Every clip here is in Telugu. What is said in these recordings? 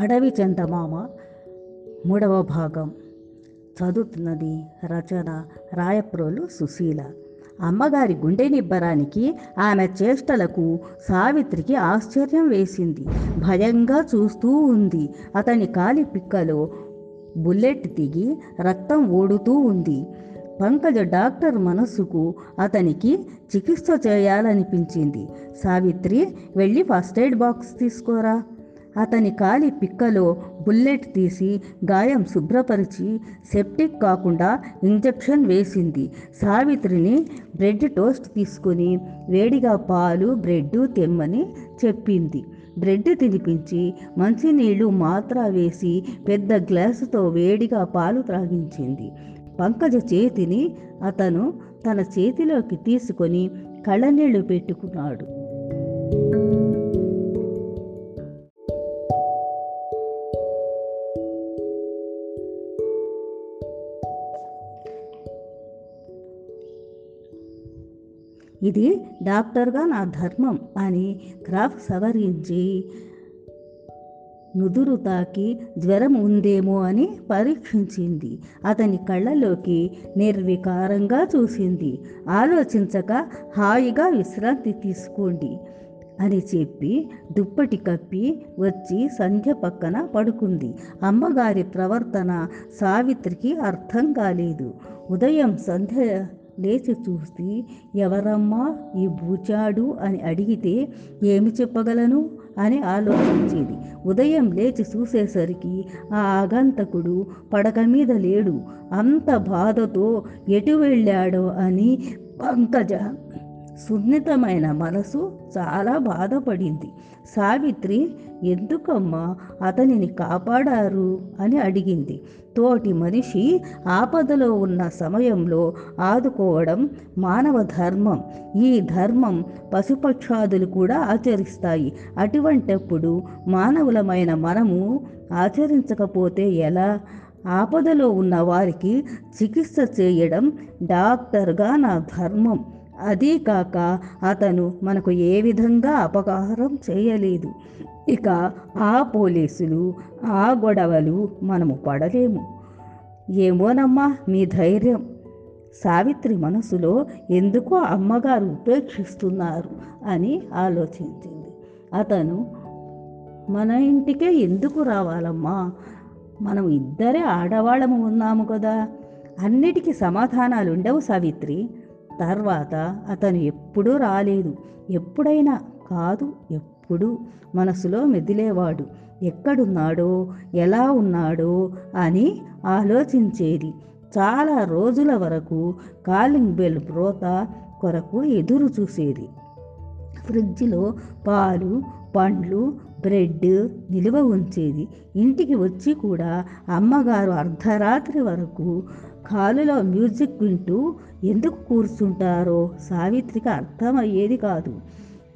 అడవి చందమామ మూడవ భాగం. చదువుతున్నది రచన రాయప్రోలు సుశీల. అమ్మగారి గుండె నిబ్బరానికి ఆమె చేష్టలకు సావిత్రికి ఆశ్చర్యం వేసింది. భయంగా చూస్తూ ఉంది. అతని కాలి పిక్కలో బుల్లెట్ దిగి రక్తం ఓడుతూ ఉంది. పంకజ డాక్టర్ మనస్సుకు అతనికి చికిత్స చేయాలనిపించింది. సావిత్రి వెళ్ళి ఫస్ట్ ఎయిడ్ బాక్స్ తీసుకోరా. అతని కాలి పిక్కలో బుల్లెట్ తీసి గాయం శుభ్రపరిచి సెప్టిక్ కాకుండా ఇంజెక్షన్ వేసింది. సావిత్రిని బ్రెడ్ టోస్ట్ తీసుకుని వేడిగా పాలు బ్రెడ్ తెమ్మని చెప్పింది. బ్రెడ్ తినిపించి మంచినీళ్ళు మాత్ర వేసి పెద్ద గ్లాసుతో వేడిగా పాలు త్రాగించింది. పంకజ చేతిని అతను తన చేతిలోకి తీసుకొని కళ్ళనీళ్ళు పెట్టుకున్నాడు. ఇది డాక్టర్గా నా ధర్మం అని గ్రాఫ్ సవరించి నుదురు తాకి జ్వరం ఉందేమో అని పరీక్షించింది. అతని కళ్ళలోకి నిర్వికారంగా చూసింది. ఆలోచించక హాయిగా విశ్రాంతి తీసుకోండి అని చెప్పి దుప్పటి కప్పి వచ్చి సంధ్య పక్కన పడుకుంది. అమ్మగారి ప్రవర్తన సావిత్రికి అర్థం కాలేదు. ఉదయం సంధ్య లేచి చూసి ఎవరమ్మా ఈ బూచాడు అని అడిగితే ఏమి చెప్పగలను? అని ఆలోచించేది. ఉదయం లేచి చూసేసరికి ఆ ఆగంతకుడు పడక మీద లేడు. అంత బాధతో ఎటు వెళ్ళాడో అని పంకజ సున్నితమైన మనసు చాలా బాధపడింది. సావిత్రి ఎందుకమ్మా అతనిని కాపాడారు? అని అడిగింది. తోటి మనిషి ఆపదలో ఉన్న సమయంలో ఆదుకోవడం మానవ ధర్మం. ఈ ధర్మం పశుపక్షాదులు కూడా ఆచరిస్తాయి. అటువంటప్పుడు మానవులమైన మనము ఆచరించకపోతే ఎలా? ఆపదలో ఉన్న వారికి చికిత్స చేయడం డాక్టర్గా నా ధర్మం. అదీ కాక అతను మనకు ఏ విధంగా అపకారం చేయలేదు. ఇక ఆ పోలీసులు ఆ గొడవలు మనము పడలేము. ఏమోనమ్మా మీ ధైర్యం. సావిత్రి మనసులో ఎందుకో అమ్మగారు ఉపేక్షిస్తున్నారు అని ఆలోచించింది. అతను మన ఇంటికే ఎందుకు రావాలమ్మా? మనం ఇద్దరే ఆడవాళ్ళము ఉన్నాము కదా. అన్నిటికీ సమాధానాలు ఉండవు సావిత్రి. తర్వాత అతను ఎప్పుడూ రాలేదు. ఎప్పుడైనా కాదు ఎప్పుడు మనసులో మెదిలేవాడు. ఎక్కడున్నాడో ఎలా ఉన్నాడో అని ఆలోచించేది. చాలా రోజుల వరకు కాలింగ్ బెల్ బ్రోత కొరకు ఎదురు చూసేది. ఫ్రిడ్జ్లో పాలు పండ్లు బ్రెడ్ నిలువ ఉంచేది. ఇంటికి వచ్చి కూడా అమ్మగారు అర్ధరాత్రి వరకు కాలులో మ్యూజిక్ వింటూ ఎందుకు కూర్చుంటారో సావిత్రికి అర్థమయ్యేది కాదు.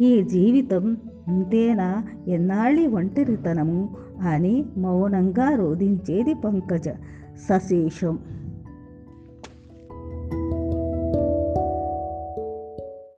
ఈ జీవితం ఇంతేనా? ఎన్నాళ్ళి ఒంటరితనము? అని మౌనంగా రోధించేది పంకజ. సశేషం.